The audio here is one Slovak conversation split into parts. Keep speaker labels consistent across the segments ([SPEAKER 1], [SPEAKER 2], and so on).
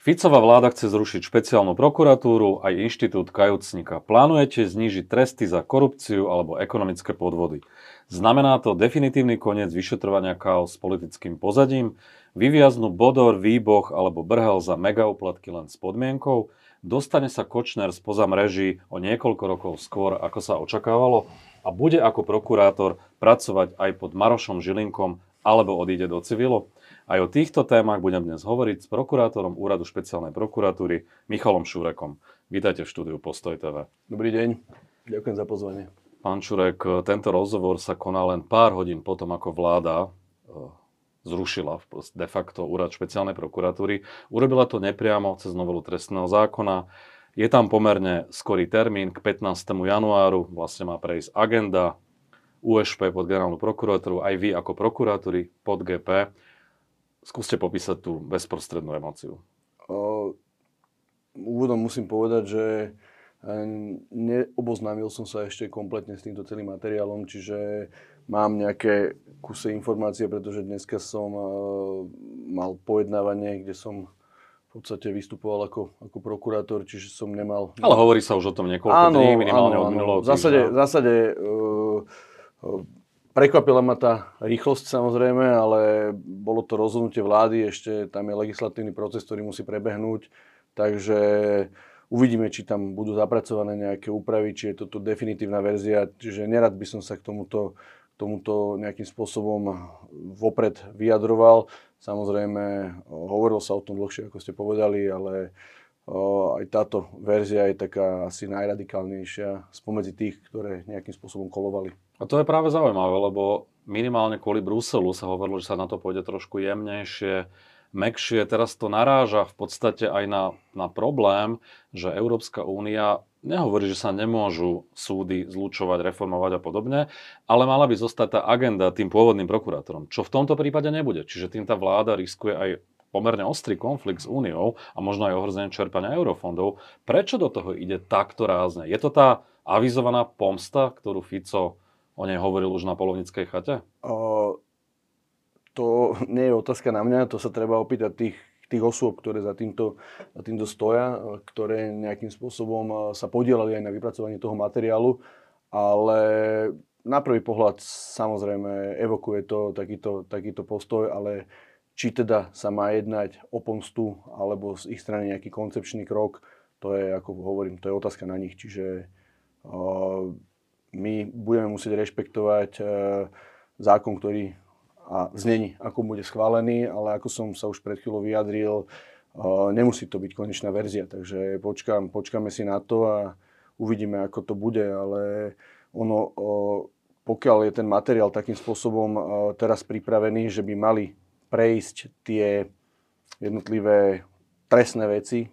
[SPEAKER 1] Ficová vláda chce zrušiť špeciálnu prokuratúru aj inštitút kajúcnika. Plánujete znížiť tresty za korupciu alebo ekonomické podvody. Znamená to definitívny koniec vyšetrovania chaos s politickým pozadím? Vyviaznú Bodor, Výboch alebo Brhel za megauplatky len s podmienkou? Dostane sa Kočner spoza mreží o niekoľko rokov skôr, ako sa očakávalo? A bude ako prokurátor pracovať aj pod Marošom Žilinkom alebo odíde do civilu? Aj o týchto témach budem dnes hovoriť s prokurátorom Úradu špeciálnej prokuratúry Michalom Šurekom. Vítajte v štúdiu Postoj TV.
[SPEAKER 2] Dobrý deň, ďakujem za pozvanie.
[SPEAKER 1] Pán Šurek, tento rozhovor sa koná len pár hodín potom, ako vláda e, zrušila de facto úrad špeciálnej prokuratúry. Urobila to nepriamo cez novelu trestného zákona. Je tam pomerne skorý termín k 15. januáru, vlastne má prejsť agenda USP pod generálnu prokuratúru, aj vy ako prokurátori pod GP. Skúste popísať tú bezprostrednú emóciu.
[SPEAKER 2] Úvodom musím povedať, že e, neoboznámil som sa ešte kompletne s týmto celým materiálom, čiže mám nejaké kuse informácie, pretože dneska som e, mal pojednávanie, kde som v podstate vystupoval ako, ako prokurátor, čiže som nemal...
[SPEAKER 1] Ale hovorí sa už o tom niekoľko áno, dní, minimálne áno, od minulého
[SPEAKER 2] V zásade, v zásade uh, uh, Prekvapila ma tá rýchlosť samozrejme, ale bolo to rozhodnutie vlády, ešte tam je legislatívny proces, ktorý musí prebehnúť, takže uvidíme, či tam budú zapracované nejaké úpravy, či je toto definitívna verzia, čiže nerad by som sa k tomuto, tomuto nejakým spôsobom vopred vyjadroval. Samozrejme, hovorilo sa o tom dlhšie, ako ste povedali, ale aj táto verzia je taká asi najradikálnejšia spomedzi tých, ktoré nejakým spôsobom kolovali.
[SPEAKER 1] A to je práve zaujímavé, lebo minimálne kvôli Bruselu sa hovorilo, že sa na to pôjde trošku jemnejšie, mekšie. Teraz to naráža v podstate aj na, na problém, že Európska únia nehovorí, že sa nemôžu súdy zlučovať, reformovať a podobne, ale mala by zostať tá agenda tým pôvodným prokurátorom, čo v tomto prípade nebude. Čiže tým tá vláda riskuje aj pomerne ostrý konflikt s Úniou a možno aj ohrozenie čerpania eurofondov. Prečo do toho ide takto rázne? Je to tá avizovaná pomsta, ktorú Fico o nej hovoril už na polovnickej chate? O,
[SPEAKER 2] to nie je otázka na mňa, to sa treba opýtať tých, tých osôb, ktoré za týmto, za týmto stoja, ktoré nejakým spôsobom sa podielali aj na vypracovanie toho materiálu, ale na prvý pohľad samozrejme evokuje to takýto, takýto postoj, ale či teda sa má jednať o pomstu alebo z ich strany nejaký koncepčný krok, to je, ako hovorím, to je otázka na nich. Čiže uh, my budeme musieť rešpektovať e, zákon, ktorý a znení, ako bude schválený, ale ako som sa už pred chvíľou vyjadril, e, nemusí to byť konečná verzia, takže počkám, počkáme si na to a uvidíme, ako to bude, ale ono, e, pokiaľ je ten materiál takým spôsobom teraz pripravený, že by mali prejsť tie jednotlivé trestné veci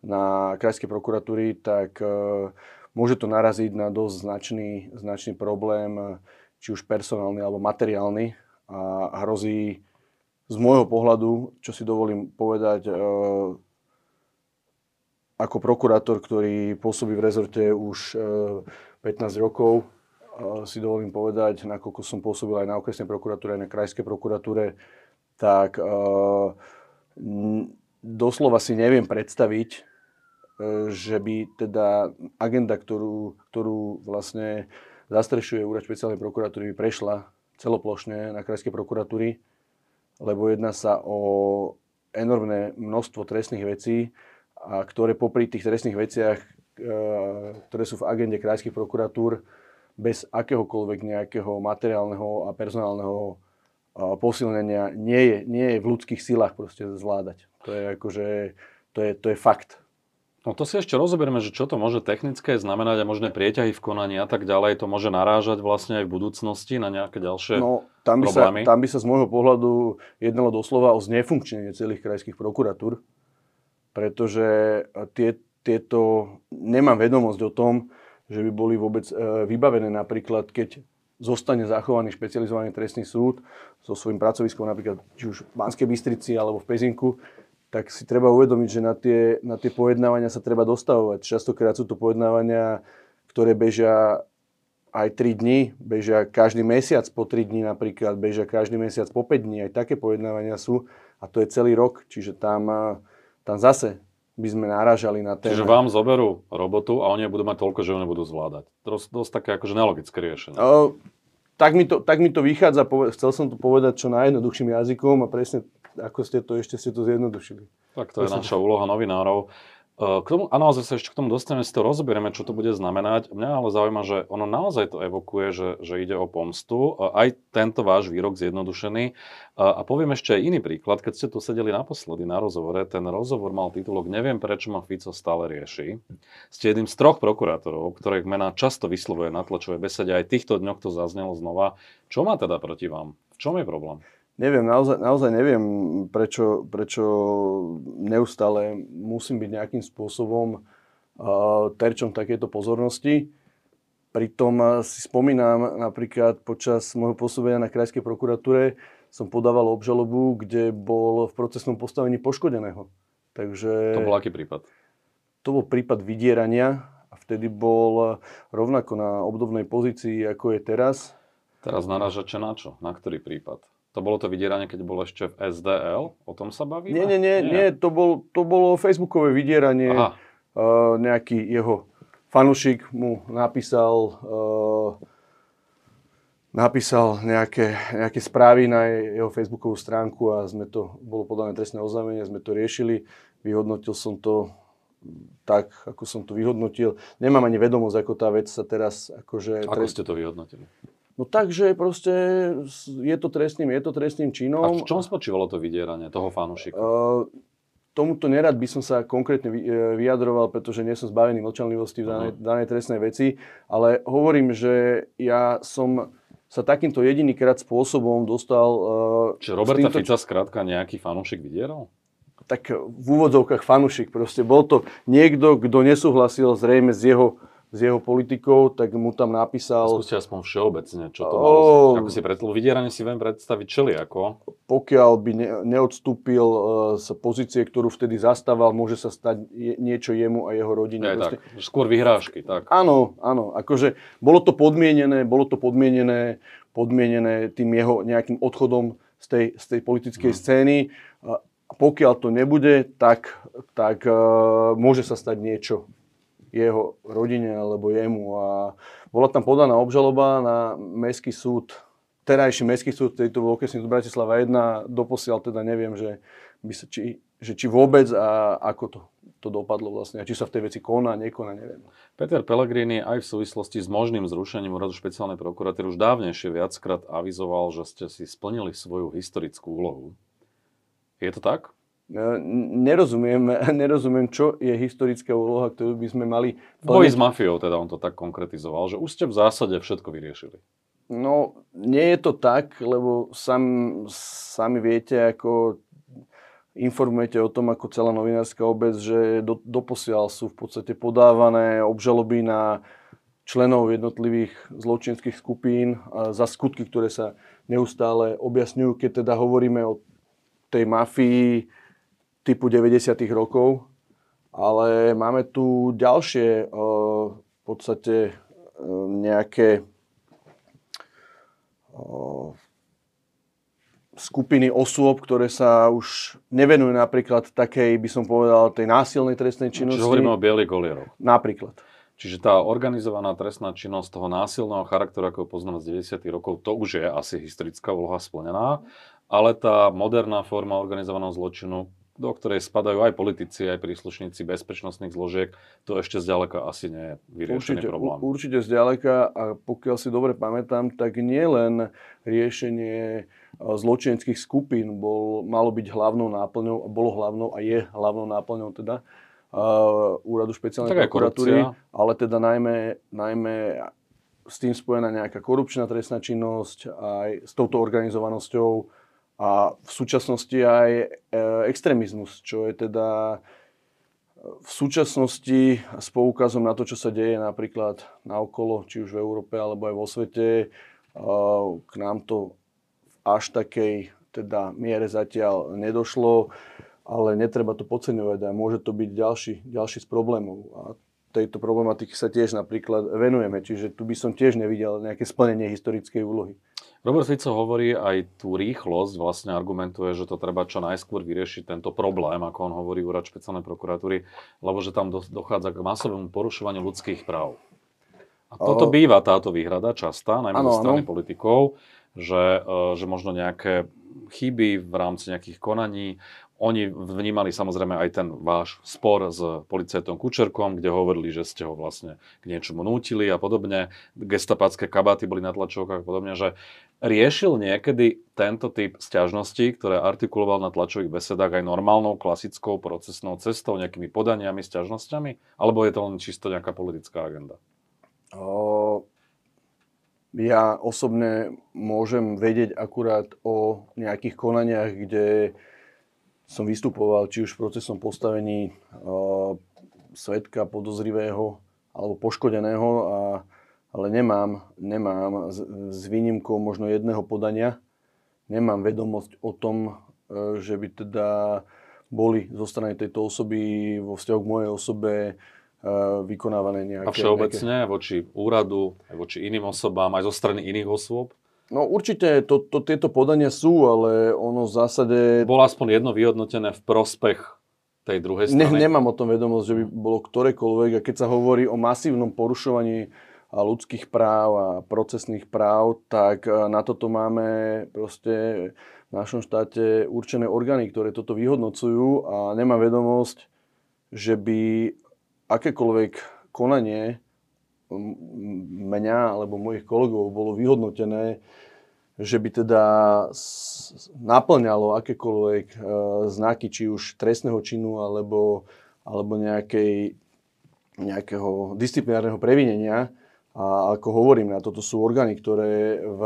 [SPEAKER 2] na krajskej prokuratúry, tak môže to naraziť na dosť značný, značný problém, či už personálny alebo materiálny. A hrozí z môjho pohľadu, čo si dovolím povedať, e, ako prokurátor, ktorý pôsobí v rezorte už 15 e, rokov, e, si dovolím povedať, nakoľko som pôsobil aj na okresnej prokuratúre, aj na krajskej prokuratúre, tak doslova si neviem predstaviť, že by teda agenda, ktorú, ktorú vlastne zastrešuje úrad špeciálnej prokuratúry, by prešla celoplošne na krajskej prokuratúry, lebo jedná sa o enormné množstvo trestných vecí, a ktoré popri tých trestných veciach, e, ktoré sú v agende krajských prokuratúr, bez akéhokoľvek nejakého materiálneho a personálneho posilnenia nie je, nie je v ľudských silách proste zvládať. To je akože, to je, to je fakt.
[SPEAKER 1] No to si ešte rozoberieme, že čo to môže technické znamenať a možné prieťahy v konaní a tak ďalej. To môže narážať vlastne aj v budúcnosti na nejaké ďalšie no,
[SPEAKER 2] tam by
[SPEAKER 1] problémy.
[SPEAKER 2] Sa, tam by sa z môjho pohľadu jednalo doslova o znefunkčnenie celých krajských prokuratúr, pretože tie, tieto, nemám vedomosť o tom, že by boli vôbec e, vybavené napríklad, keď zostane zachovaný špecializovaný trestný súd so svojím pracoviskom napríklad či už v Banskej Bystrici alebo v Pezinku, tak si treba uvedomiť, že na tie, na tie pojednávania sa treba dostavovať. Častokrát sú to pojednávania, ktoré bežia aj 3 dní, bežia každý mesiac po 3 dní napríklad, bežia každý mesiac po 5 dní, aj také pojednávania sú a to je celý rok, čiže tam, tam zase by sme náražali na ten...
[SPEAKER 1] Čiže vám zoberú robotu a oni budú mať toľko, že oni budú zvládať. Dosť, dosť také akože nelogické riešenie.
[SPEAKER 2] Uh, tak mi, to, tak mi to vychádza, chcel som to povedať čo najjednoduchším jazykom a presne ako ste to, ešte ste to zjednodušili.
[SPEAKER 1] Tak to je naša úloha novinárov. Eh, k tomu, a naozaj sa ešte k tomu dostaneme, si to rozoberieme, čo to bude znamenať. Mňa ale zaujíma, že ono naozaj to evokuje, že, že ide o pomstu. Aj tento váš výrok zjednodušený. Eh, a poviem ešte aj iný príklad. Keď ste tu sedeli naposledy na rozhovore, ten rozhovor mal titulok Neviem, prečo ma Fico stále rieši. Ste jedným z troch prokurátorov, ktorých mená často vyslovuje na tlačovej besede. Aj týchto dňoch to zaznelo znova. Čo má teda proti vám? V čom je problém?
[SPEAKER 2] Neviem, naozaj, naozaj neviem, prečo, prečo neustále musím byť nejakým spôsobom uh, terčom takéto pozornosti. Pritom si spomínam napríklad počas môjho pôsobenia na krajskej prokuratúre som podával obžalobu, kde bol v procesnom postavení poškodeného.
[SPEAKER 1] Takže, to bol aký prípad?
[SPEAKER 2] To bol prípad vydierania a vtedy bol rovnako na obdobnej pozícii, ako je teraz.
[SPEAKER 1] Teraz narážate na čo? Na ktorý prípad? To bolo to vydieranie, keď bol ešte v SDL? O tom sa bavíme?
[SPEAKER 2] Nie, nie, nie, nie. nie to, bol, to bolo facebookové vydieranie. Aha. Uh, nejaký jeho fanušik mu napísal uh, napísal nejaké, nejaké správy na jeho facebookovú stránku a sme to, bolo podané trestné oznámenie, sme to riešili. Vyhodnotil som to tak, ako som to vyhodnotil. Nemám ani vedomosť, ako tá vec sa teraz... Akože,
[SPEAKER 1] ako ste to vyhodnotili?
[SPEAKER 2] No takže proste je to trestným, je to trestným činom. A
[SPEAKER 1] v čom spočívalo to vydieranie toho fanúšika? Uh,
[SPEAKER 2] tomuto nerad by som sa konkrétne e, vyjadroval, pretože nie som zbavený mlčanlivosti v danej, danej trestnej veci, ale hovorím, že ja som sa takýmto jedinýkrát spôsobom dostal...
[SPEAKER 1] Uh, Čiže Roberta týmto... Fica skrátka nejaký fanúšik vydieral?
[SPEAKER 2] Tak v úvodzovkách fanúšik proste. Bol to niekto, kto nesúhlasil zrejme s jeho s jeho politikou, tak mu tam napísal...
[SPEAKER 1] Skúste aspoň všeobecne, čo to malo. Ako si predstavu, vydieranie si viem predstaviť čeli ako?
[SPEAKER 2] Pokiaľ by ne, neodstúpil uh, z pozície, ktorú vtedy zastával, môže sa stať je, niečo jemu a jeho rodine.
[SPEAKER 1] Je, tak, skôr vyhrážky, tak.
[SPEAKER 2] Áno, áno, akože bolo to podmienené, bolo to podmienené, podmienené tým jeho nejakým odchodom z tej, z tej politickej hmm. scény. Pokiaľ to nebude, tak, tak uh, môže sa stať niečo jeho rodine alebo jemu. A bola tam podaná obžaloba na Mestský súd, terajší Mestský súd, tejto súd Bratislava 1, doposiaľ teda neviem, že, by sa, či, že či vôbec a ako to, to dopadlo vlastne, a či sa v tej veci koná, nekoná, neviem.
[SPEAKER 1] Peter Pellegrini aj v súvislosti s možným zrušením úradu špeciálnej prokuratúry už dávnejšie viackrát avizoval, že ste si splnili svoju historickú úlohu. Je to tak?
[SPEAKER 2] Nerozumiem, nerozumiem, čo je historická úloha, ktorú by sme mali...
[SPEAKER 1] Boj s mafiou, teda on to tak konkretizoval, že už ste v zásade všetko vyriešili.
[SPEAKER 2] No, nie je to tak, lebo sam, sami viete, ako informujete o tom, ako celá novinárska obec, že do, doposiaľ sú v podstate podávané obžaloby na členov jednotlivých zločinských skupín za skutky, ktoré sa neustále objasňujú, keď teda hovoríme o tej mafii, typu 90. rokov, ale máme tu ďalšie v podstate nejaké skupiny osôb, ktoré sa už nevenujú napríklad takej, by som povedal, tej násilnej trestnej činnosti.
[SPEAKER 1] Čiže hovoríme o bielých golieroch.
[SPEAKER 2] Napríklad.
[SPEAKER 1] Čiže tá organizovaná trestná činnosť toho násilného charakteru, ako ho poznáme z 90. rokov, to už je asi historická úloha splnená, ale tá moderná forma organizovaného zločinu, do ktorej spadajú aj politici, aj príslušníci bezpečnostných zložiek, to ešte zďaleka asi nie je vyriešený určite, problém.
[SPEAKER 2] Určite zďaleka a pokiaľ si dobre pamätám, tak nie len riešenie e, zločineckých skupín bol, malo byť hlavnou náplňou, bolo hlavnou a je hlavnou náplňou teda uh, úradu špeciálnej prokuratúry, ale teda najmä, najmä s tým spojená nejaká korupčná trestná činnosť aj s touto organizovanosťou a v súčasnosti aj e, extrémizmus, čo je teda e, v súčasnosti s poukazom na to, čo sa deje napríklad na okolo, či už v Európe alebo aj vo svete, e, k nám to v až takej teda miere zatiaľ nedošlo, ale netreba to podceňovať a môže to byť ďalší, ďalší z problémov. A tejto problematiky sa tiež napríklad venujeme, čiže tu by som tiež nevidel nejaké splnenie historickej úlohy.
[SPEAKER 1] Robert Fico hovorí aj tú rýchlosť, vlastne argumentuje, že to treba čo najskôr vyriešiť tento problém, ako on hovorí úrad špeciálnej prokuratúry, lebo že tam dochádza k masovému porušovaniu ľudských práv. A toto býva táto výhrada častá, najmä zo strany ano. politikov, že, e, že možno nejaké chyby v rámci nejakých konaní oni vnímali samozrejme aj ten váš spor s policajtom Kučerkom, kde hovorili, že ste ho vlastne k niečomu nútili a podobne. Gestapácké kabáty boli na tlačovkách a podobne, že riešil niekedy tento typ sťažností, ktoré artikuloval na tlačových besedách aj normálnou, klasickou procesnou cestou, nejakými podaniami, sťažnosťami? Alebo je to len čisto nejaká politická agenda? O,
[SPEAKER 2] ja osobne môžem vedieť akurát o nejakých konaniach, kde som vystupoval či už v procesnom postavení uh, svetka podozrivého alebo poškodeného, a, ale nemám, nemám s, s výnimkou možno jedného podania, nemám vedomosť o tom, uh, že by teda boli zo strany tejto osoby vo vzťahu k mojej osobe uh, vykonávané nejaké...
[SPEAKER 1] A všeobecne nejaké... voči úradu, voči iným osobám, aj zo strany iných osôb?
[SPEAKER 2] No určite to, to, tieto podania sú, ale ono v zásade...
[SPEAKER 1] Bolo aspoň jedno vyhodnotené v prospech tej druhej strany?
[SPEAKER 2] Ne, nemám o tom vedomosť, že by bolo ktorékoľvek. A keď sa hovorí o masívnom porušovaní ľudských práv a procesných práv, tak na toto máme proste v našom štáte určené orgány, ktoré toto vyhodnocujú a nemám vedomosť, že by akékoľvek konanie mňa alebo mojich kolegov bolo vyhodnotené, že by teda naplňalo akékoľvek e, znaky, či už trestného činu alebo, alebo nejakej, nejakého disciplinárneho previnenia. A ako hovorím, na toto sú orgány, ktoré v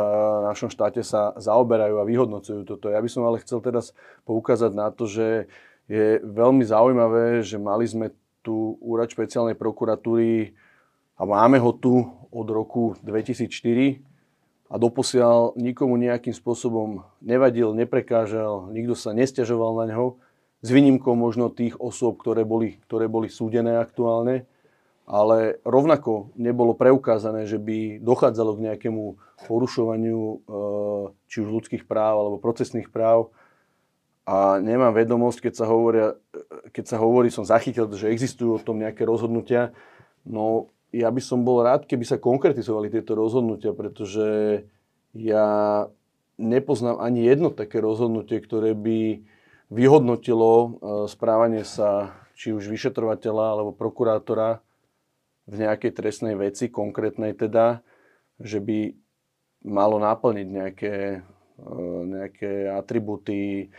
[SPEAKER 2] našom štáte sa zaoberajú a vyhodnocujú toto. Ja by som ale chcel teraz poukázať na to, že je veľmi zaujímavé, že mali sme tu úrad špeciálnej prokuratúry a máme ho tu od roku 2004 a doposiaľ nikomu nejakým spôsobom nevadil, neprekážal, nikto sa nestiažoval na neho, s výnimkou možno tých osôb, ktoré boli, ktoré boli súdené aktuálne, ale rovnako nebolo preukázané, že by dochádzalo k nejakému porušovaniu e, či už ľudských práv alebo procesných práv. A nemám vedomosť, keď sa, hovoria, keď sa hovorí, som zachytil, že existujú o tom nejaké rozhodnutia, no ja by som bol rád, keby sa konkretizovali tieto rozhodnutia, pretože ja nepoznám ani jedno také rozhodnutie, ktoré by vyhodnotilo e, správanie sa či už vyšetrovateľa alebo prokurátora v nejakej trestnej veci, konkrétnej teda, že by malo naplniť nejaké, e, nejaké atributy,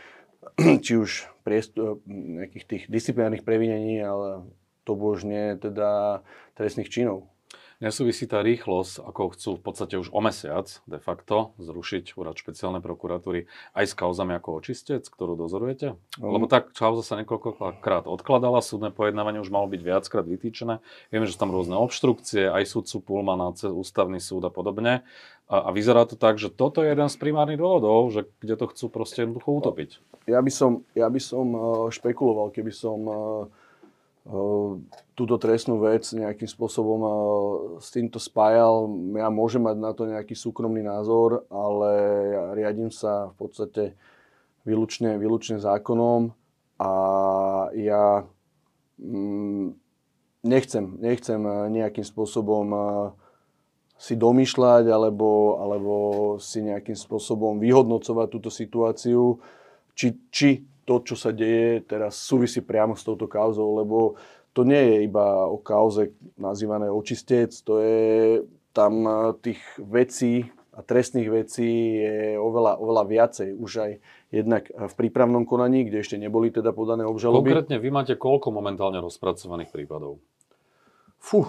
[SPEAKER 2] či už priestu, nejakých tých disciplinárnych previnení, ale to božne teda trestných činov.
[SPEAKER 1] Nesúvisí tá rýchlosť, ako chcú v podstate už o mesiac de facto zrušiť úrad špeciálnej prokuratúry aj s kauzami ako očistec, ktorú dozorujete? Um. Lebo tak kauza sa niekoľkokrát odkladala, súdne pojednávanie už malo byť viackrát vytýčené. Vieme, že tam rôzne obštrukcie, aj súdcu Pulmana, ústavný súd a podobne. A, a vyzerá to tak, že toto je jeden z primárnych dôvodov, že kde to chcú proste jednoducho utopiť.
[SPEAKER 2] Ja by som, ja by som eh, špekuloval, keby som eh, túto trestnú vec nejakým spôsobom s týmto spájal. Ja môžem mať na to nejaký súkromný názor, ale ja riadím sa v podstate výlučne, výlučne zákonom a ja mm, nechcem, nechcem nejakým spôsobom si domýšľať alebo, alebo si nejakým spôsobom vyhodnocovať túto situáciu, či, či to, čo sa deje teraz súvisí priamo s touto kauzou, lebo to nie je iba o kauze nazývané očistec, to je tam tých vecí a trestných vecí je oveľa, oveľa viacej. Už aj jednak v prípravnom konaní, kde ešte neboli teda podané obžaloby.
[SPEAKER 1] Konkrétne vy máte koľko momentálne rozpracovaných prípadov?
[SPEAKER 2] Fú,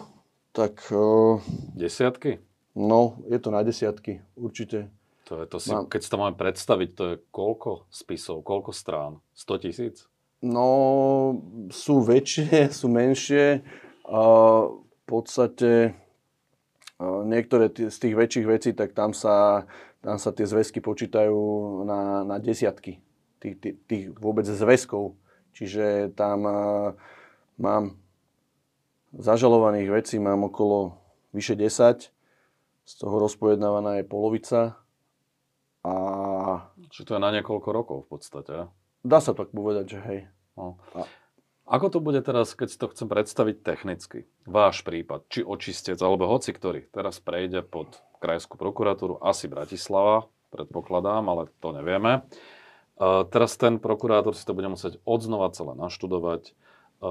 [SPEAKER 2] tak... Uh,
[SPEAKER 1] Desiatky?
[SPEAKER 2] No, je to na desiatky, určite.
[SPEAKER 1] To je to si, Mám... keď si to máme predstaviť, to je koľko spisov, koľko strán? 100 tisíc?
[SPEAKER 2] No, sú väčšie, sú menšie. A v podstate niektoré z tých väčších vecí, tak tam sa, tam sa tie zväzky počítajú na, na desiatky tých, tých, tých vôbec zväzkov. Čiže tam mám zažalovaných vecí mám okolo vyše 10, z toho rozpojednávaná je polovica. A
[SPEAKER 1] Čiže to je na niekoľko rokov v podstate.
[SPEAKER 2] dá sa tak povedať, že hej.
[SPEAKER 1] No.
[SPEAKER 2] A-
[SPEAKER 1] Ako to bude teraz, keď si to chcem predstaviť technicky? Váš prípad, či očistec, alebo hoci ktorý, teraz prejde pod krajskú prokuratúru, asi Bratislava, predpokladám, ale to nevieme. Uh, teraz ten prokurátor si to bude musieť odznova celé naštudovať,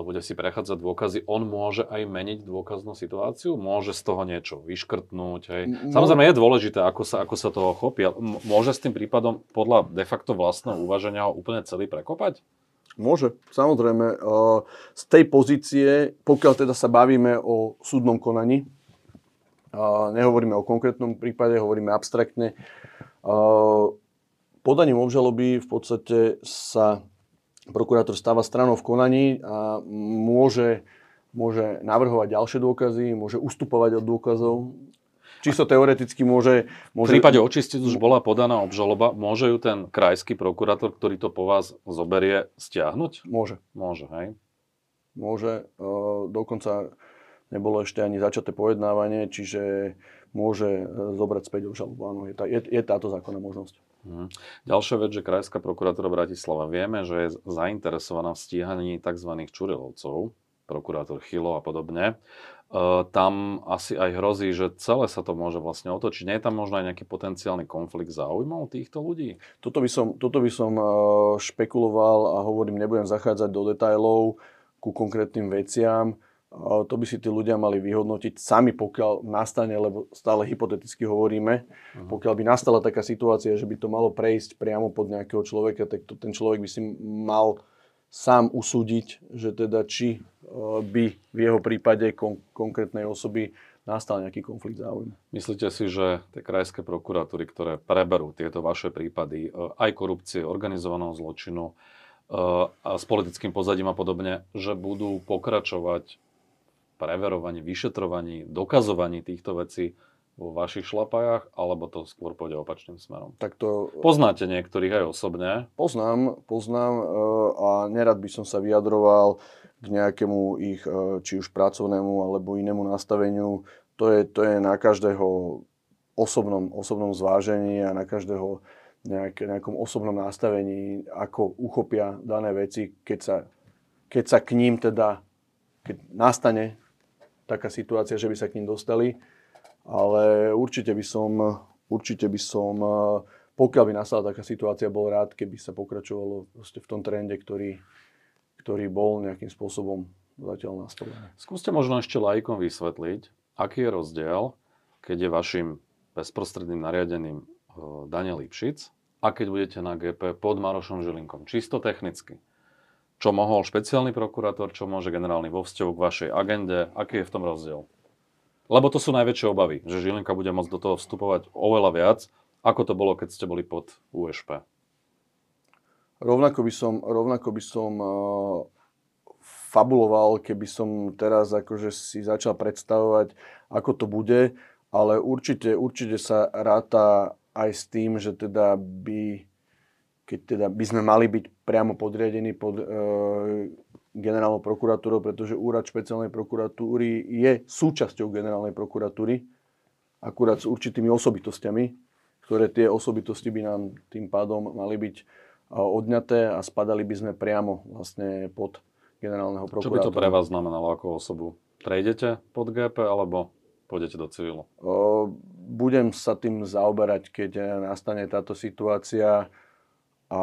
[SPEAKER 1] bude si prechádzať dôkazy. On môže aj meniť dôkaznú situáciu? Môže z toho niečo vyškrtnúť? Hej?
[SPEAKER 2] M-
[SPEAKER 1] Samozrejme je dôležité, ako sa, ako sa toho chopí. Môže s tým prípadom podľa de facto vlastného uvaženia ho úplne celý prekopať?
[SPEAKER 2] Môže, samozrejme. Z tej pozície, pokiaľ teda sa bavíme o súdnom konaní, eh, nehovoríme o konkrétnom prípade, hovoríme abstraktne, podaním obžaloby v podstate sa prokurátor stáva stranou v konaní a môže, môže navrhovať ďalšie dôkazy, môže ustupovať od dôkazov. Čisto teoreticky môže...
[SPEAKER 1] V
[SPEAKER 2] môže
[SPEAKER 1] prípade očistec už bola podaná obžaloba, môže ju ten krajský prokurátor, ktorý to po vás zoberie, stiahnuť?
[SPEAKER 2] Môže.
[SPEAKER 1] Môže, hej?
[SPEAKER 2] Môže. Dokonca nebolo ešte ani začaté pojednávanie, čiže môže eh, zobrať späť obžalobu. Áno, je, tá, je, je táto zákonná možnosť.
[SPEAKER 1] Mhm. Ďalšia vec, že Krajská prokuratúra Bratislava vieme, že je zainteresovaná v stíhaní tzv. čurilovcov, prokurátor Chilo a podobne. E, tam asi aj hrozí, že celé sa to môže vlastne otočiť. Nie je tam možno aj nejaký potenciálny konflikt záujmov týchto ľudí?
[SPEAKER 2] Toto by som, toto by som eh, špekuloval a hovorím, nebudem zachádzať do detajlov ku konkrétnym veciam. To by si tí ľudia mali vyhodnotiť sami, pokiaľ nastane, lebo stále hypoteticky hovoríme, pokiaľ by nastala taká situácia, že by to malo prejsť priamo pod nejakého človeka, tak to, ten človek by si mal sám usúdiť, že teda či eh, by v jeho prípade kon- konkrétnej osoby nastal nejaký konflikt záujmu.
[SPEAKER 1] Myslíte si, že tie krajské prokuratúry, ktoré preberú tieto vaše prípady, e, aj korupcie, organizovaného zločinu e, a s politickým pozadím a podobne, že budú pokračovať preverovaní, vyšetrovaní, dokazovaní týchto vecí vo vašich šlapajách, alebo to skôr pôjde opačným smerom?
[SPEAKER 2] Tak to
[SPEAKER 1] Poznáte niektorých aj osobne.
[SPEAKER 2] Poznám, poznám eh, a nerad by som sa vyjadroval k nejakému ich eh, či už pracovnému alebo inému nastaveniu. To je, to je na každého osobnom, osobnom zvážení a na každého nejak, nejakom osobnom nastavení, ako uchopia dané veci, keď sa, keď sa k ním teda, keď nastane taká situácia, že by sa k ním dostali. Ale určite by som, určite by som eh, pokiaľ by nastala taká situácia, bol rád, keby sa pokračovalo v tom trende, ktorý, ktorý bol nejakým spôsobom zatiaľ nastavený.
[SPEAKER 1] Skúste možno ešte laikom vysvetliť, aký je rozdiel, keď je vašim bezprostredným nariadeným e, Daniel Lipšic a keď budete na GP pod Marošom Žilinkom. Čisto technicky. Čo mohol špeciálny prokurátor, čo môže generálny vo vzťahu k vašej agende, aký je v tom rozdiel? Lebo to sú najväčšie obavy, že Žilinka bude môcť do toho vstupovať oveľa viac, ako to bolo, keď ste boli pod USP.
[SPEAKER 2] Rovnako by som, rovnako by som uh, fabuloval, keby som teraz akože si začal predstavovať, ako to bude, ale určite, určite sa ráta aj s tým, že teda by, keď teda by sme mali byť priamo podriadení pod uh, generálnou prokuratúrou, pretože úrad špeciálnej prokuratúry je súčasťou generálnej prokuratúry, akurát s určitými osobitosťami, ktoré tie osobitosti by nám tým pádom mali byť a, odňaté a spadali by sme priamo vlastne pod generálneho
[SPEAKER 1] Čo by to
[SPEAKER 2] prokurátora.
[SPEAKER 1] pre vás znamenalo ako osobu? Prejdete pod GP alebo pôjdete do civilu?
[SPEAKER 2] Budem sa tým zaoberať, keď nastane táto situácia a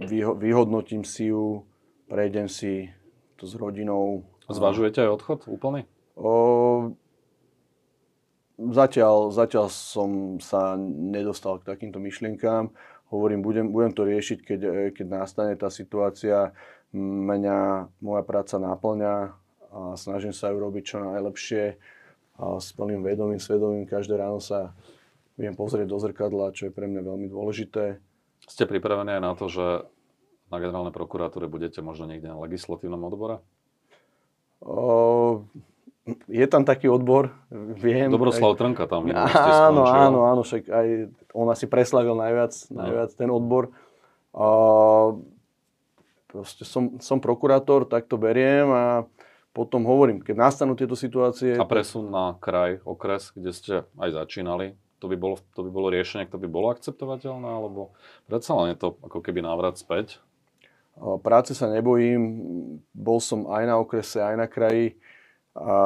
[SPEAKER 2] vyho- vyhodnotím si ju, prejdem si to s rodinou.
[SPEAKER 1] Zvažujete aj odchod úplný?
[SPEAKER 2] O, zatiaľ, zatiaľ som sa nedostal k takýmto myšlienkám. Hovorím, budem, budem to riešiť, keď, keď nastane tá situácia. Mňa moja práca náplňa a snažím sa ju robiť čo najlepšie a s plným vedomím, svedomím. Každé ráno sa viem pozrieť do zrkadla, čo je pre mňa veľmi dôležité.
[SPEAKER 1] Ste pripravení aj na to, že na generálnej prokuratúre budete možno niekde na legislatívnom odbore?
[SPEAKER 2] O, je tam taký odbor, viem.
[SPEAKER 1] Dobroslav Trnka tam
[SPEAKER 2] Áno, áno, áno, však aj on asi preslavil najviac, najviac ten odbor. Proste som, som prokurátor, tak to beriem a potom hovorím, keď nastanú tieto situácie...
[SPEAKER 1] A presun na kraj, okres, kde ste aj začínali, to by bolo, to by bolo riešenie, to by bolo akceptovateľné, alebo predsa len je to ako keby návrat späť?
[SPEAKER 2] Práce sa nebojím, bol som aj na okrese, aj na kraji a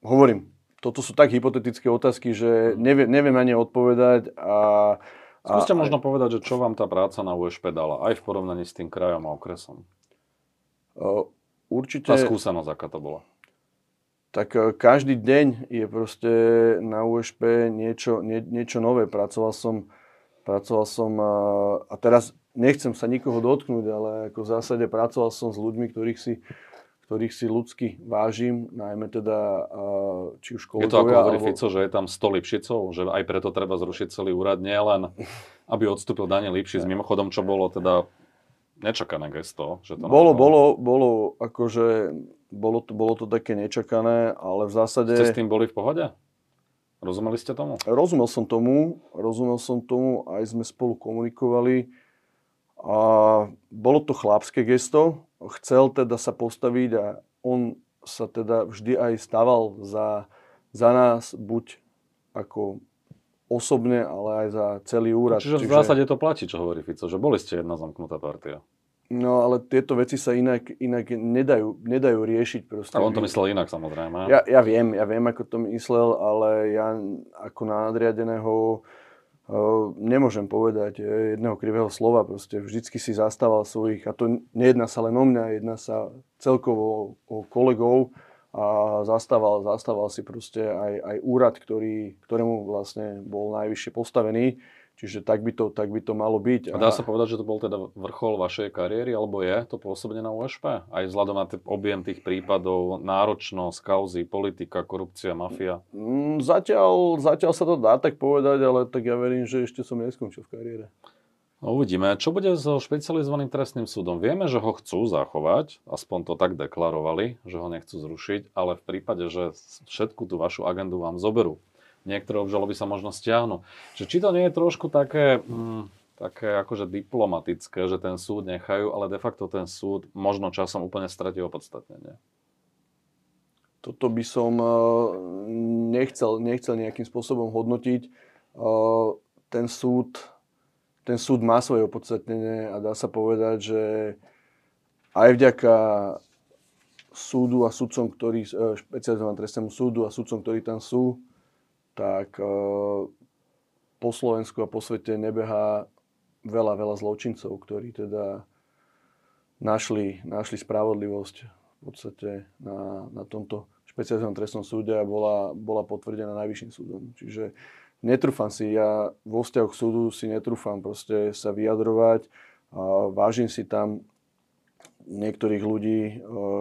[SPEAKER 2] hovorím, toto sú tak hypotetické otázky, že neviem, neviem na ne odpovedať a
[SPEAKER 1] Skúste možno povedať, že čo vám tá práca na USP dala, aj v porovnaní s tým krajom a okresom.
[SPEAKER 2] Určite...
[SPEAKER 1] Tá skúsenosť, aká to bola?
[SPEAKER 2] Tak e, každý deň je proste na USP niečo, nie, niečo nové. Pracoval som, pracoval som a, a teraz nechcem sa nikoho dotknúť, ale ako v zásade pracoval som s ľuďmi, ktorých si ktorých si ľudsky vážim, najmä teda či už kolegovia...
[SPEAKER 1] Je to ako hovorí alebo... Fico, že je tam 100 Lipšicov, že aj preto treba zrušiť celý úrad, nie len aby odstúpil Daniel Lipšic. Mimochodom, čo bolo teda nečakané gesto. Že to
[SPEAKER 2] bolo, bolo, bolo, akože, bolo to, bolo to také nečakané, ale v zásade...
[SPEAKER 1] Ste s tým boli v pohode? Rozumeli ste tomu?
[SPEAKER 2] Rozumel som tomu, rozumel som tomu, aj sme spolu komunikovali. A bolo to chlapské gesto, chcel teda sa postaviť a on sa teda vždy aj staval za, za nás, buď ako osobne, ale aj za celý úrad.
[SPEAKER 1] Čiže, Čiže v zásade to platí, čo hovorí Fico, že boli ste jedna zamknutá partia.
[SPEAKER 2] No ale tieto veci sa inak, inak nedajú, nedajú riešiť. Proste.
[SPEAKER 1] A on to myslel inak samozrejme.
[SPEAKER 2] Ja, ja viem, ja viem, ako to myslel, ale ja ako na nadriadeného nemôžem povedať jedného krivého slova. Proste vždycky si zastával svojich, a to nejedná sa len o mňa, jedná sa celkovo o kolegov a zastával, zastával si proste aj, aj úrad, ktorý, ktorému vlastne bol najvyššie postavený. Čiže tak by to, tak by to malo byť.
[SPEAKER 1] A dá sa povedať, že to bol teda vrchol vašej kariéry, alebo je to pôsobenie na USP? Aj vzhľadom na t- objem tých prípadov, náročnosť, kauzy, politika, korupcia, mafia?
[SPEAKER 2] Mm, zatiaľ, zatiaľ sa to dá tak povedať, ale tak ja verím, že ešte som neskončil v kariére.
[SPEAKER 1] No, uvidíme. Čo bude so špecializovaným trestným súdom? Vieme, že ho chcú zachovať, aspoň to tak deklarovali, že ho nechcú zrušiť, ale v prípade, že všetku tú vašu agendu vám zoberú, niektoré obžaloby sa možno stiahnu. Že či to nie je trošku také, mm, také akože diplomatické, že ten súd nechajú, ale de facto ten súd možno časom úplne stratí opodstatnenie.
[SPEAKER 2] Toto by som eh, nechcel, nechcel nejakým spôsobom hodnotiť. Eh, ten súd, ten súd má svoje opodstatnenie a dá sa povedať, že aj vďaka súdu a sudcom, ktorí, eh, špecializovanému trestnému súdu a sudcom, ktorí tam sú, tak e, po Slovensku a po svete nebehá veľa, veľa zločincov, ktorí teda našli, našli spravodlivosť v podstate na, na tomto špeciálnom trestnom súde a bola, bola potvrdená najvyšším súdom. Čiže netrúfam si, ja vo vzťahu k súdu si netrúfam proste sa vyjadrovať. A vážim si tam niektorých ľudí, e,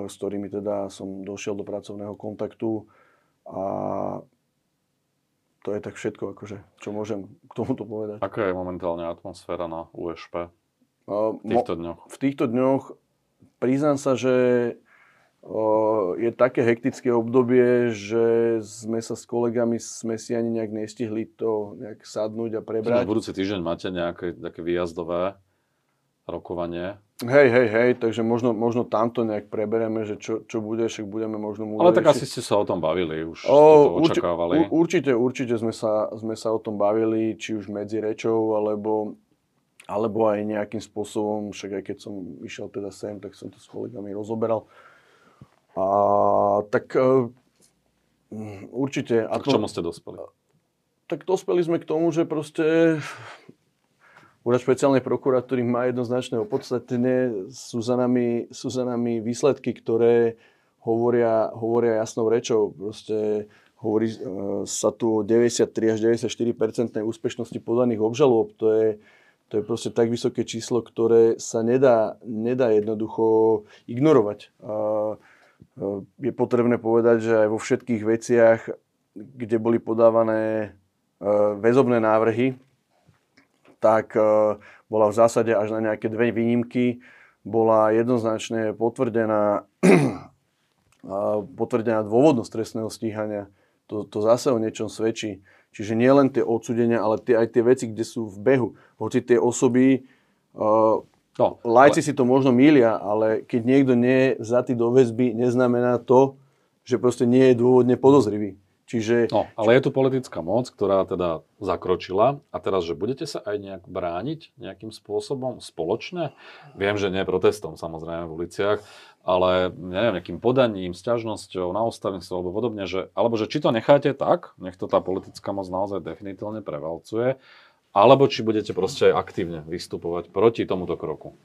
[SPEAKER 2] s ktorými teda som došiel do pracovného kontaktu a to je tak všetko, akože, čo môžem k tomuto povedať.
[SPEAKER 1] Aká je momentálne atmosféra na USP v týchto dňoch?
[SPEAKER 2] V týchto dňoch priznám sa, že je také hektické obdobie, že sme sa s kolegami sme si ani nejak nestihli to nejak sadnúť a prebrať.
[SPEAKER 1] Na budúci týždeň máte nejaké také výjazdové rokovanie?
[SPEAKER 2] Hej, hej, hej, takže možno, možno tamto nejak prebereme, že čo, čo bude, však budeme možno múdrejší.
[SPEAKER 1] Ale tak asi ste sa o tom bavili, už o, ste to očakávali.
[SPEAKER 2] Určite, určite sme sa, sme sa o tom bavili, či už medzi rečou, alebo, alebo aj nejakým spôsobom, však aj keď som išiel teda sem, tak som to s kolegami rozoberal. A tak uh, určite...
[SPEAKER 1] Tak k čomu ste dospeli?
[SPEAKER 2] Tak dospeli sme k tomu, že proste Úrad špeciálnej prokuratúry má jednoznačné opodstatnenie. Sú za nami, sú za nami výsledky, ktoré hovoria, hovoria jasnou rečou. Proste hovorí e, sa tu o 93 až 94% úspešnosti podaných obžalôb. To je, to je proste tak vysoké číslo, ktoré sa nedá, nedá jednoducho ignorovať. E, je potrebné povedať, že aj vo všetkých veciach, kde boli podávané e, väzobné návrhy, tak e, bola v zásade až na nejaké dve výnimky, bola jednoznačne potvrdená, potvrdená dôvodnosť trestného stíhania. To, to zase o niečom svedčí. Čiže nie len tie odsudenia, ale tie, aj tie veci, kde sú v behu. Hoci tie osoby, uh, No, Lajci ale... si to možno mília, ale keď niekto nie je zatý do väzby, neznamená to, že proste nie je dôvodne podozrivý. Čiže...
[SPEAKER 1] No, ale je tu politická moc, ktorá teda zakročila a teraz, že budete sa aj nejak brániť nejakým spôsobom spoločne? Viem, že nie protestom samozrejme v uliciach, ale neviem, nejakým podaním, sťažnosťou na ústavníctvo alebo podobne, že, alebo že či to necháte tak, nech to tá politická moc naozaj definitívne prevalcuje, alebo či budete proste aj aktívne vystupovať proti tomuto kroku.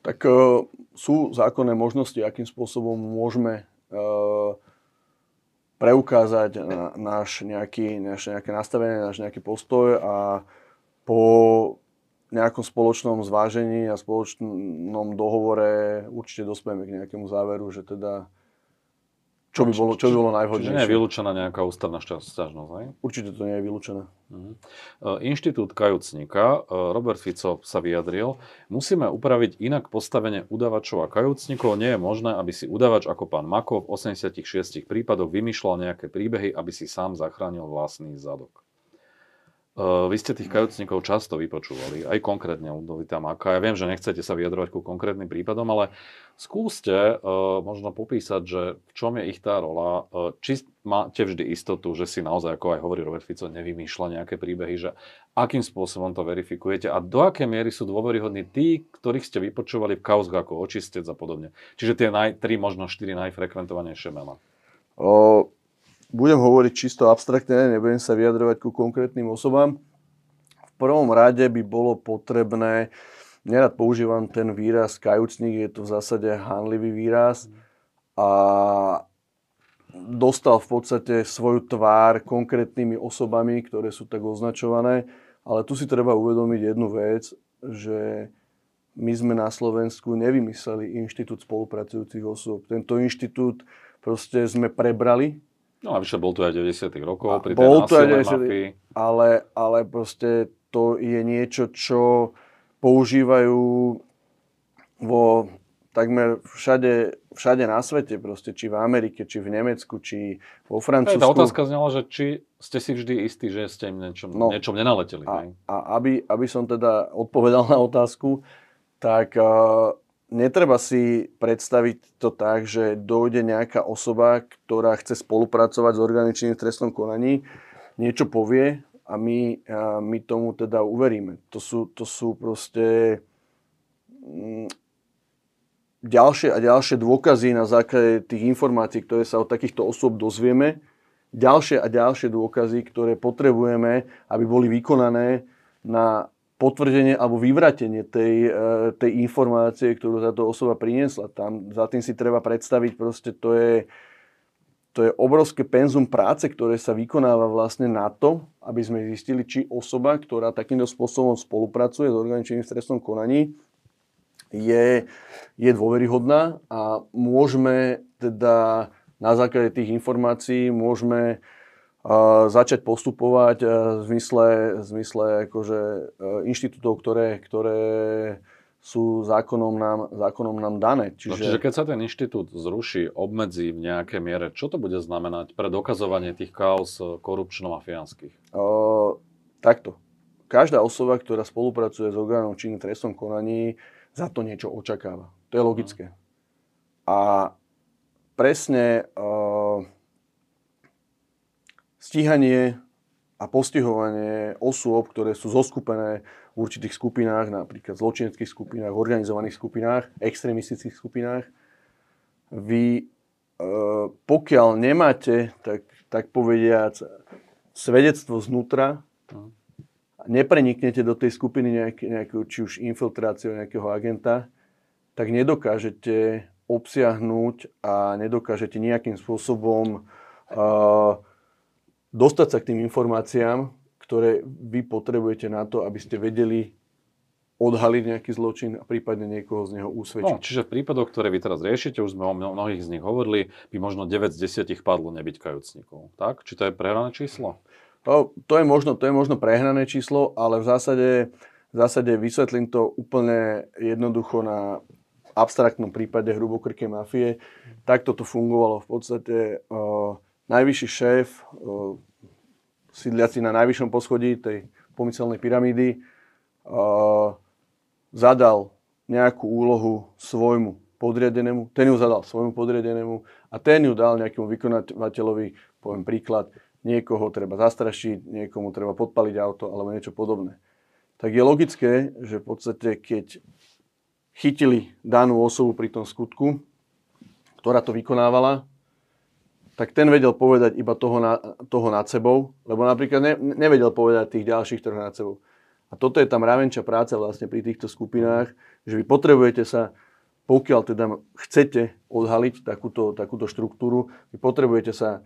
[SPEAKER 2] Tak uh, sú zákonné možnosti, akým spôsobom môžeme uh, preukázať na, náš, nejaký, náš nejaké nastavenie, náš nejaký postoj a po nejakom spoločnom zvážení a spoločnom dohovore určite dospieme k nejakému záveru, že teda čo by bolo, čo by bolo najvhodnejšie. Čiže
[SPEAKER 1] nie je vylúčená nejaká ústavná sťažnosť, hej?
[SPEAKER 2] Určite to nie je vylúčené.
[SPEAKER 1] Uh-huh. Inštitút kajúcnika, e, Robert Fico sa vyjadril, musíme upraviť inak postavenie udavačov a kajúcnikov. Nie je možné, aby si udavač ako pán Mako v 86 prípadoch vymýšľal nejaké príbehy, aby si sám zachránil vlastný zadok. Uh, vy ste tých kajúcnikov často vypočúvali, aj konkrétne Ludovita Maka. Ja viem, že nechcete sa vyjadrovať ku konkrétnym prípadom, ale skúste uh, možno popísať, že v čom je ich tá rola. Uh, či máte vždy istotu, že si naozaj, ako aj hovorí Robert Fico, nevymýšľa nejaké príbehy, že akým spôsobom to verifikujete a do akej miery sú dôveryhodní tí, ktorých ste vypočúvali v kauzách ako očistec a podobne. Čiže tie naj, tri, možno štyri najfrekventovanejšie mená.
[SPEAKER 2] O, budem hovoriť čisto abstraktne, nebudem sa vyjadrovať ku konkrétnym osobám. V prvom rade by bolo potrebné, nerad používam ten výraz kajúcnik, je to v zásade hanlivý výraz a dostal v podstate svoju tvár konkrétnymi osobami, ktoré sú tak označované. Ale tu si treba uvedomiť jednu vec, že my sme na Slovensku nevymysleli inštitút spolupracujúcich osôb. Tento inštitút proste sme prebrali
[SPEAKER 1] No a vyše bol tu aj 90 rokov pri tej bol aj 90
[SPEAKER 2] ale, ale proste to je niečo, čo používajú vo takmer všade, všade na svete, proste, či v Amerike, či v Nemecku, či vo Francúzsku.
[SPEAKER 1] Tá otázka znala, že či ste si vždy istí, že ste im niečom, no, niečom nenaleteli.
[SPEAKER 2] A, a aby, aby som teda odpovedal na otázku, tak uh, netreba si predstaviť to tak, že dojde nejaká osoba, ktorá chce spolupracovať s organičným trestnom konaní, niečo povie a my, a my tomu teda uveríme. To sú, to sú proste mm, ďalšie a ďalšie dôkazy na základe tých informácií, ktoré sa od takýchto osôb dozvieme, ďalšie a ďalšie dôkazy, ktoré potrebujeme, aby boli vykonané na potvrdenie alebo vyvratenie tej, e, tej informácie, ktorú táto osoba priniesla. Tam za tým si treba predstaviť, proste to je, to je obrovské penzum práce, ktoré sa vykonáva vlastne na to, aby sme zistili, či osoba, ktorá takýmto spôsobom spolupracuje s organičným stresnom konaní, je, je dôveryhodná a môžeme teda na základe tých informácií môžeme začať postupovať e, v zmysle, v zmysle akože e, inštitútov, ktoré, ktoré sú zákonom nám, zákonom nám dané.
[SPEAKER 1] Čiže... No, čiže keď sa ten inštitút zruší, obmedzí v nejakej miere, čo to bude znamenať pre dokazovanie tých kaos korupčno-mafiánskych?
[SPEAKER 2] Uh, takto. Každá osoba, ktorá spolupracuje s orgánom činným trestom konaní, za to niečo očakáva. To je logické. Uh. A presne uh, stíhanie a postihovanie osôb, ktoré sú zoskupené v určitých skupinách, napríklad zločineckých skupinách, organizovaných skupinách, extrémistických skupinách. Vy, e, pokiaľ nemáte, tak, tak povediac, svedectvo znútra, nepreniknete do tej skupiny nejaké, nejakého, či už infiltráciu nejakého agenta, tak nedokážete obsiahnuť a nedokážete nejakým spôsobom uh, dostať sa k tým informáciám, ktoré vy potrebujete na to, aby ste vedeli odhaliť nejaký zločin a prípadne niekoho z neho usvedčiť.
[SPEAKER 1] No, čiže v prípadoch, ktoré vy teraz riešite, už sme o mnohých z nich hovorili, by možno 9 z 10 padlo nebyť kajúcnikov. Tak? Či to je prehrané číslo?
[SPEAKER 2] To, to, je možno, to je možno prehrané číslo, ale v zásade, v zásade vysvetlím to úplne jednoducho na abstraktnom prípade hrubokrkej mafie. Takto to fungovalo v podstate. Uh, najvyšší šéf, uh, sídliaci na najvyššom poschodí tej pomyselnej pyramídy, uh, zadal nejakú úlohu svojmu podriadenému, ten ju zadal svojmu podriadenému a ten ju dal nejakému vykonávateľovi, poviem príklad, niekoho treba zastrašiť, niekomu treba podpaliť auto alebo niečo podobné. Tak je logické, že v podstate keď chytili danú osobu pri tom skutku, ktorá to vykonávala, tak ten vedel povedať iba toho, na, toho nad sebou, lebo napríklad ne, nevedel povedať tých ďalších troch nad sebou. A toto je tam ravenčia práca vlastne pri týchto skupinách, že vy potrebujete sa, pokiaľ teda chcete odhaliť takúto, takúto štruktúru, vy potrebujete sa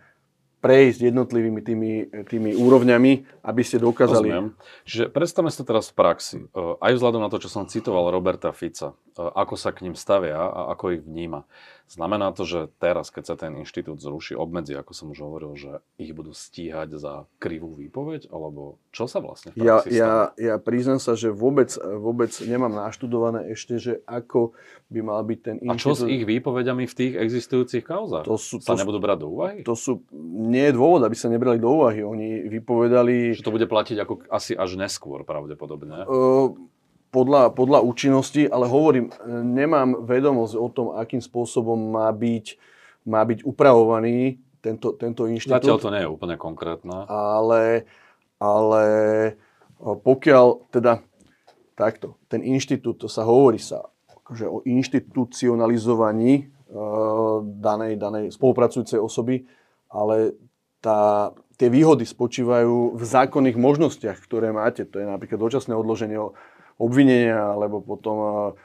[SPEAKER 2] prejsť jednotlivými tými, tými úrovňami, aby ste dokázali...
[SPEAKER 1] Rozumiem. Čiže predstavme to teraz v praxi. Aj vzhľadom na to, čo som citoval Roberta Fica, ako sa k ním stavia a ako ich vníma. Znamená to, že teraz, keď sa ten inštitút zruší, obmedzi, ako som už hovoril, že ich budú stíhať za krivú výpoveď? Alebo čo sa vlastne v
[SPEAKER 2] ja, ja, ja priznám sa, že vôbec, vôbec nemám naštudované ešte, že ako by mal byť ten
[SPEAKER 1] inštitút... A čo s ich výpovediami v tých existujúcich kauzách? To sú, sa to nebudú brať do úvahy?
[SPEAKER 2] To sú, nie je dôvod, aby sa nebrali do úvahy. Oni vypovedali...
[SPEAKER 1] Že to bude platiť ako asi až neskôr pravdepodobne?
[SPEAKER 2] Uh, podľa, podľa účinnosti, ale hovorím, nemám vedomosť o tom, akým spôsobom má byť, má byť upravovaný tento, tento inštitút.
[SPEAKER 1] Zatiaľ to nie je úplne konkrétne.
[SPEAKER 2] Ale, ale pokiaľ teda takto, ten inštitút, to sa hovorí sa akože o inštitucionalizovaní uh, danej, danej spolupracujúcej osoby, ale tá, tie výhody spočívajú v zákonných možnostiach, ktoré máte. To je napríklad dočasné odloženie obvinenia alebo potom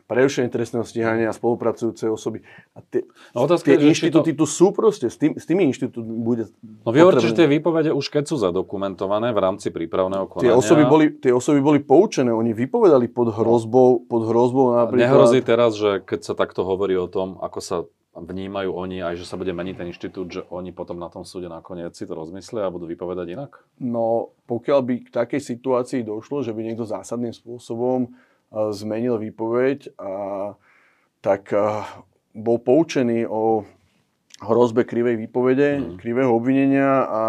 [SPEAKER 2] prerušenie trestného stíhania a spolupracujúcej osoby. A tie, no, otázka tie je, inštitúty to... tu sú proste, s, tým, s tými inštitút bude
[SPEAKER 1] No vy hovoríte, že tie výpovede už keď sú zadokumentované v rámci prípravného konania.
[SPEAKER 2] Tie osoby boli, tie osoby boli poučené, oni vypovedali pod hrozbou, pod hrozbou
[SPEAKER 1] napríklad. Nehrozí teraz, že keď sa takto hovorí o tom, ako sa vnímajú oni aj, že sa bude meniť ten inštitút, že oni potom na tom súde nakoniec si to rozmyslia a budú vypovedať inak?
[SPEAKER 2] No, pokiaľ by k takej situácii došlo, že by niekto zásadným spôsobom uh, zmenil výpoveď, a, tak uh, bol poučený o hrozbe krivej výpovede, mm. krivého obvinenia a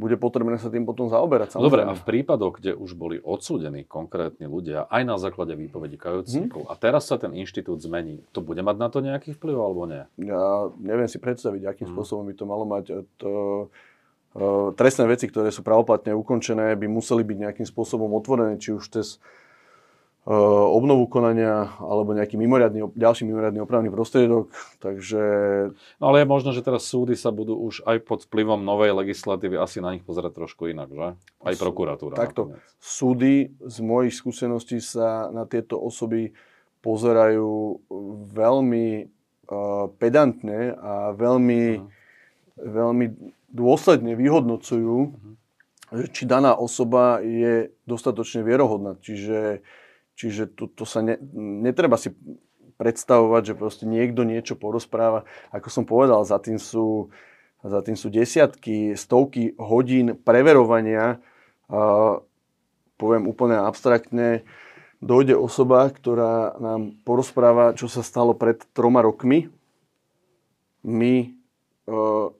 [SPEAKER 2] bude potrebné sa tým potom zaoberať.
[SPEAKER 1] Samozrejme. Dobre, a v prípadoch, kde už boli odsúdení konkrétni ľudia, aj na základe výpovedí kajúcnikov, hmm. a teraz sa ten inštitút zmení, to bude mať na to nejaký vplyv alebo nie?
[SPEAKER 2] Ja neviem si predstaviť, akým hmm. spôsobom by to malo mať. To, uh, trestné veci, ktoré sú pravoplatne ukončené, by museli byť nejakým spôsobom otvorené, či už cez obnovu konania alebo nejaký mimoriadný, ďalší mimoriadný opravný prostriedok. Takže...
[SPEAKER 1] No ale je možno, že teraz súdy sa budú už aj pod vplyvom novej legislatívy asi na nich pozerať trošku inak, že? Aj prokuratúra.
[SPEAKER 2] Takto. Nakoniec. Súdy z mojich skúseností sa na tieto osoby pozerajú veľmi uh, pedantne a veľmi, uh-huh. veľmi dôsledne vyhodnocujú, uh-huh. či daná osoba je dostatočne vierohodná. Čiže Čiže to, to sa ne, netreba si predstavovať, že proste niekto niečo porozpráva. Ako som povedal, za tým sú, za tým sú desiatky, stovky hodín preverovania. A, poviem úplne abstraktne, dojde osoba, ktorá nám porozpráva, čo sa stalo pred troma rokmi. My e,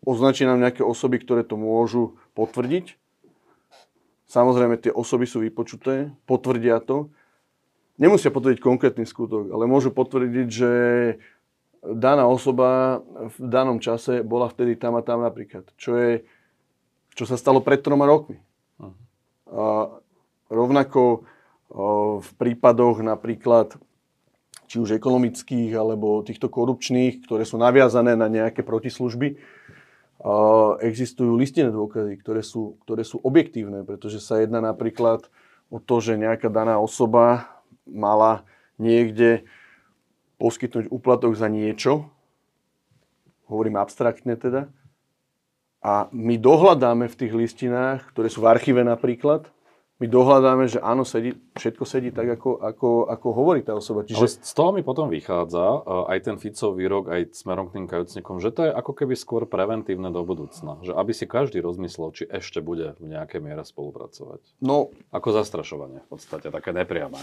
[SPEAKER 2] označí nám nejaké osoby, ktoré to môžu potvrdiť. Samozrejme, tie osoby sú vypočuté, potvrdia to nemusia potvrdiť konkrétny skutok, ale môžu potvrdiť, že daná osoba v danom čase bola vtedy tam a tam napríklad. Čo, je, čo sa stalo pred troma rokmi. Uh-huh. A rovnako v prípadoch napríklad či už ekonomických alebo týchto korupčných, ktoré sú naviazané na nejaké protislužby, existujú listinné dôkazy, ktoré sú, ktoré sú objektívne, pretože sa jedná napríklad o to, že nejaká daná osoba mala niekde poskytnúť úplatok za niečo, hovorím abstraktne teda, a my dohľadáme v tých listinách, ktoré sú v archíve napríklad, my dohľadáme, že áno, sedí, všetko sedí tak, ako, ako, ako hovorí tá osoba.
[SPEAKER 1] Čiže... Ale z toho mi potom vychádza e, aj ten Ficov výrok, aj smerom k tým kajúcnikom, že to je ako keby skôr preventívne do budúcna. Že aby si každý rozmyslel, či ešte bude v nejakej miere spolupracovať. No, ako zastrašovanie v podstate, také nepriame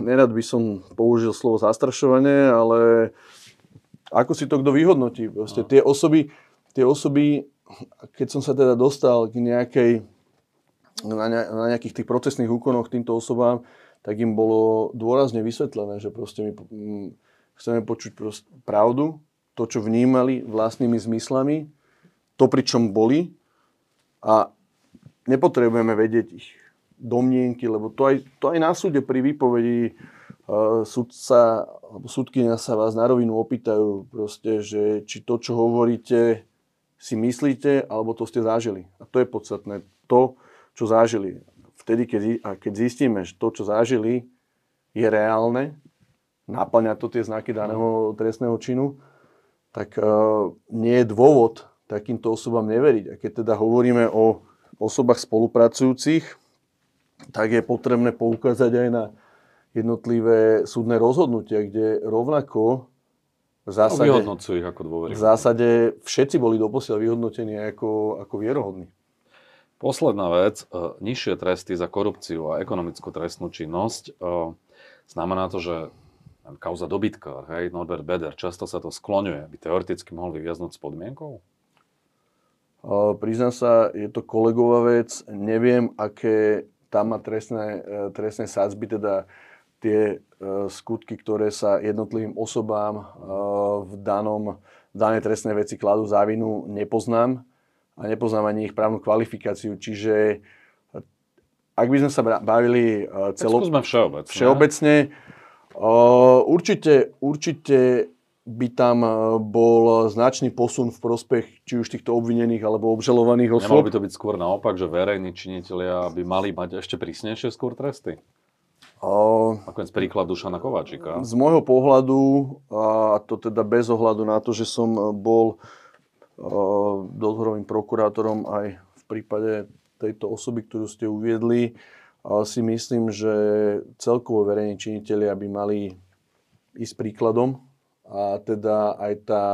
[SPEAKER 2] nerad by som použil slovo zastrašovanie, ale ako si to kto vyhodnotí. Proste no. tie osoby, tie osoby, keď som sa teda dostal k nejakej, na, ne, na nejakých tých procesných úkonoch týmto osobám, tak im bolo dôrazne vysvetlené, že proste my chceme počuť pravdu, to, čo vnímali vlastnými zmyslami, to, pri čom boli a nepotrebujeme vedieť ich domnienky, lebo to aj, to aj na súde pri výpovedi uh, sudca alebo súdkynia sa vás na rovinu opýtajú proste, že či to, čo hovoríte, si myslíte, alebo to ste zažili. A to je podstatné. To, čo zažili. Vtedy, keď, a keď zistíme, že to, čo zažili, je reálne, naplňa to tie znaky daného trestného činu, tak uh, nie je dôvod takýmto osobám neveriť. A keď teda hovoríme o osobách spolupracujúcich, tak je potrebné poukázať aj na jednotlivé súdne rozhodnutia, kde rovnako
[SPEAKER 1] v zásade, vyhodnocujú ich ako
[SPEAKER 2] dôvery. V zásade všetci boli doposiaľ vyhodnotení ako, ako vierohodní.
[SPEAKER 1] Posledná vec, e, nižšie tresty za korupciu a ekonomickú trestnú činnosť. E, znamená to, že kauza dobytka, hej, Norbert Beder, často sa to skloňuje, by teoreticky mohol vyviaznúť s podmienkou?
[SPEAKER 2] Uh, priznám sa, je to kolegová vec. Neviem, aké tam má trestné, trestné sadzby, teda tie skutky, ktoré sa jednotlivým osobám v, danom, v danej trestnej veci kladú za vinu, nepoznám a nepoznám ani ich právnu kvalifikáciu. Čiže ak by sme sa bavili
[SPEAKER 1] celo... všeobecne.
[SPEAKER 2] všeobecne určite, určite by tam bol značný posun v prospech či už týchto obvinených alebo obžalovaných osôb.
[SPEAKER 1] Nemalo by to byť skôr naopak, že verejní činitelia by mali mať ešte prísnejšie skôr tresty? Ako z príklad Dušana Kováčika.
[SPEAKER 2] Z môjho pohľadu, a to teda bez ohľadu na to, že som bol dozorovým prokurátorom aj v prípade tejto osoby, ktorú ste uviedli, si myslím, že celkovo verejní činiteľia by mali ísť príkladom a teda aj tá,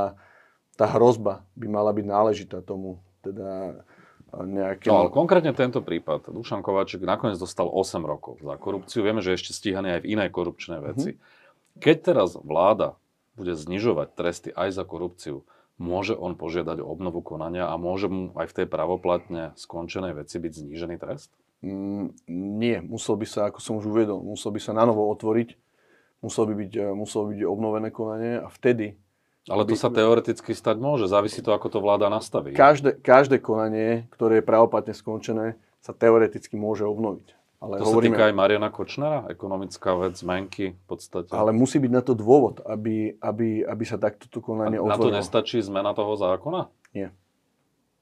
[SPEAKER 2] tá hrozba by mala byť náležitá tomu. Teda nejaké...
[SPEAKER 1] No, ale konkrétne tento prípad. Dušan Kováčik nakoniec dostal 8 rokov za korupciu. Vieme, že je ešte stíhaný aj v inej korupčnej veci. Mm-hmm. Keď teraz vláda bude znižovať tresty aj za korupciu, môže on požiadať o obnovu konania a môže mu aj v tej pravoplatne skončenej veci byť znížený trest?
[SPEAKER 2] Mm, nie, musel by sa, ako som už uvedol, musel by sa na novo otvoriť, musel by byť, eh, musel byť obnovené konanie a vtedy
[SPEAKER 1] ale to sa teoreticky stať môže, závisí to, ako to vláda nastaví.
[SPEAKER 2] Každé, každé konanie, ktoré je pravoplatne skončené, sa teoreticky môže obnoviť.
[SPEAKER 1] Ale to hovoríme, sa týka aj Mariana Kočnera, ekonomická vec, zmenky v podstate.
[SPEAKER 2] Ale musí byť na to dôvod, aby, aby, aby sa takto to konanie
[SPEAKER 1] otvorilo. Na to nestačí zmena toho zákona?
[SPEAKER 2] Nie.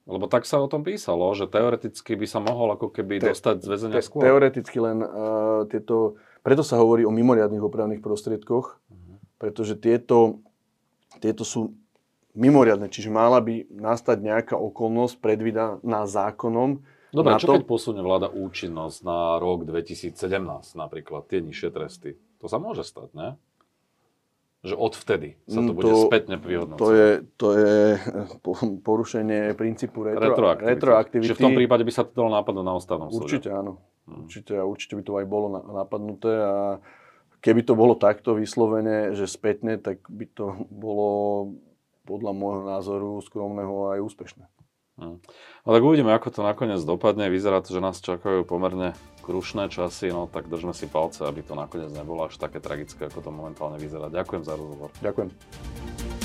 [SPEAKER 1] Lebo tak sa o tom písalo, že teoreticky by sa mohol ako keby te, dostať z väzenia te, skôr.
[SPEAKER 2] Teoreticky len uh, tieto... Preto sa hovorí o mimoriadných opravných prostriedkoch, uh-huh. pretože tieto tieto sú mimoriadne, čiže mala by nastať nejaká okolnosť predvídaná zákonom.
[SPEAKER 1] Dobre, čo to... keď posunie vláda účinnosť na rok 2017 napríklad, tie nižšie tresty? To sa môže stať, ne? Že odvtedy sa to, mm, to bude spätne vyhodnocovať.
[SPEAKER 2] To je, to je porušenie princípu retro, retroaktivity. retroaktivity.
[SPEAKER 1] Čiže v tom prípade by sa to dalo napadnúť na ústavnom súde?
[SPEAKER 2] Určite áno. Hmm. Určite, určite by to aj bolo napadnuté a Keby to bolo takto vyslovene, že spätne, tak by to bolo podľa môjho názoru skromného aj úspešné.
[SPEAKER 1] Hmm. No tak uvidíme, ako to nakoniec dopadne. Vyzerá to, že nás čakajú pomerne krušné časy, no tak držme si palce, aby to nakoniec nebolo až také tragické, ako to momentálne vyzerá. Ďakujem za rozhovor.
[SPEAKER 2] Ďakujem.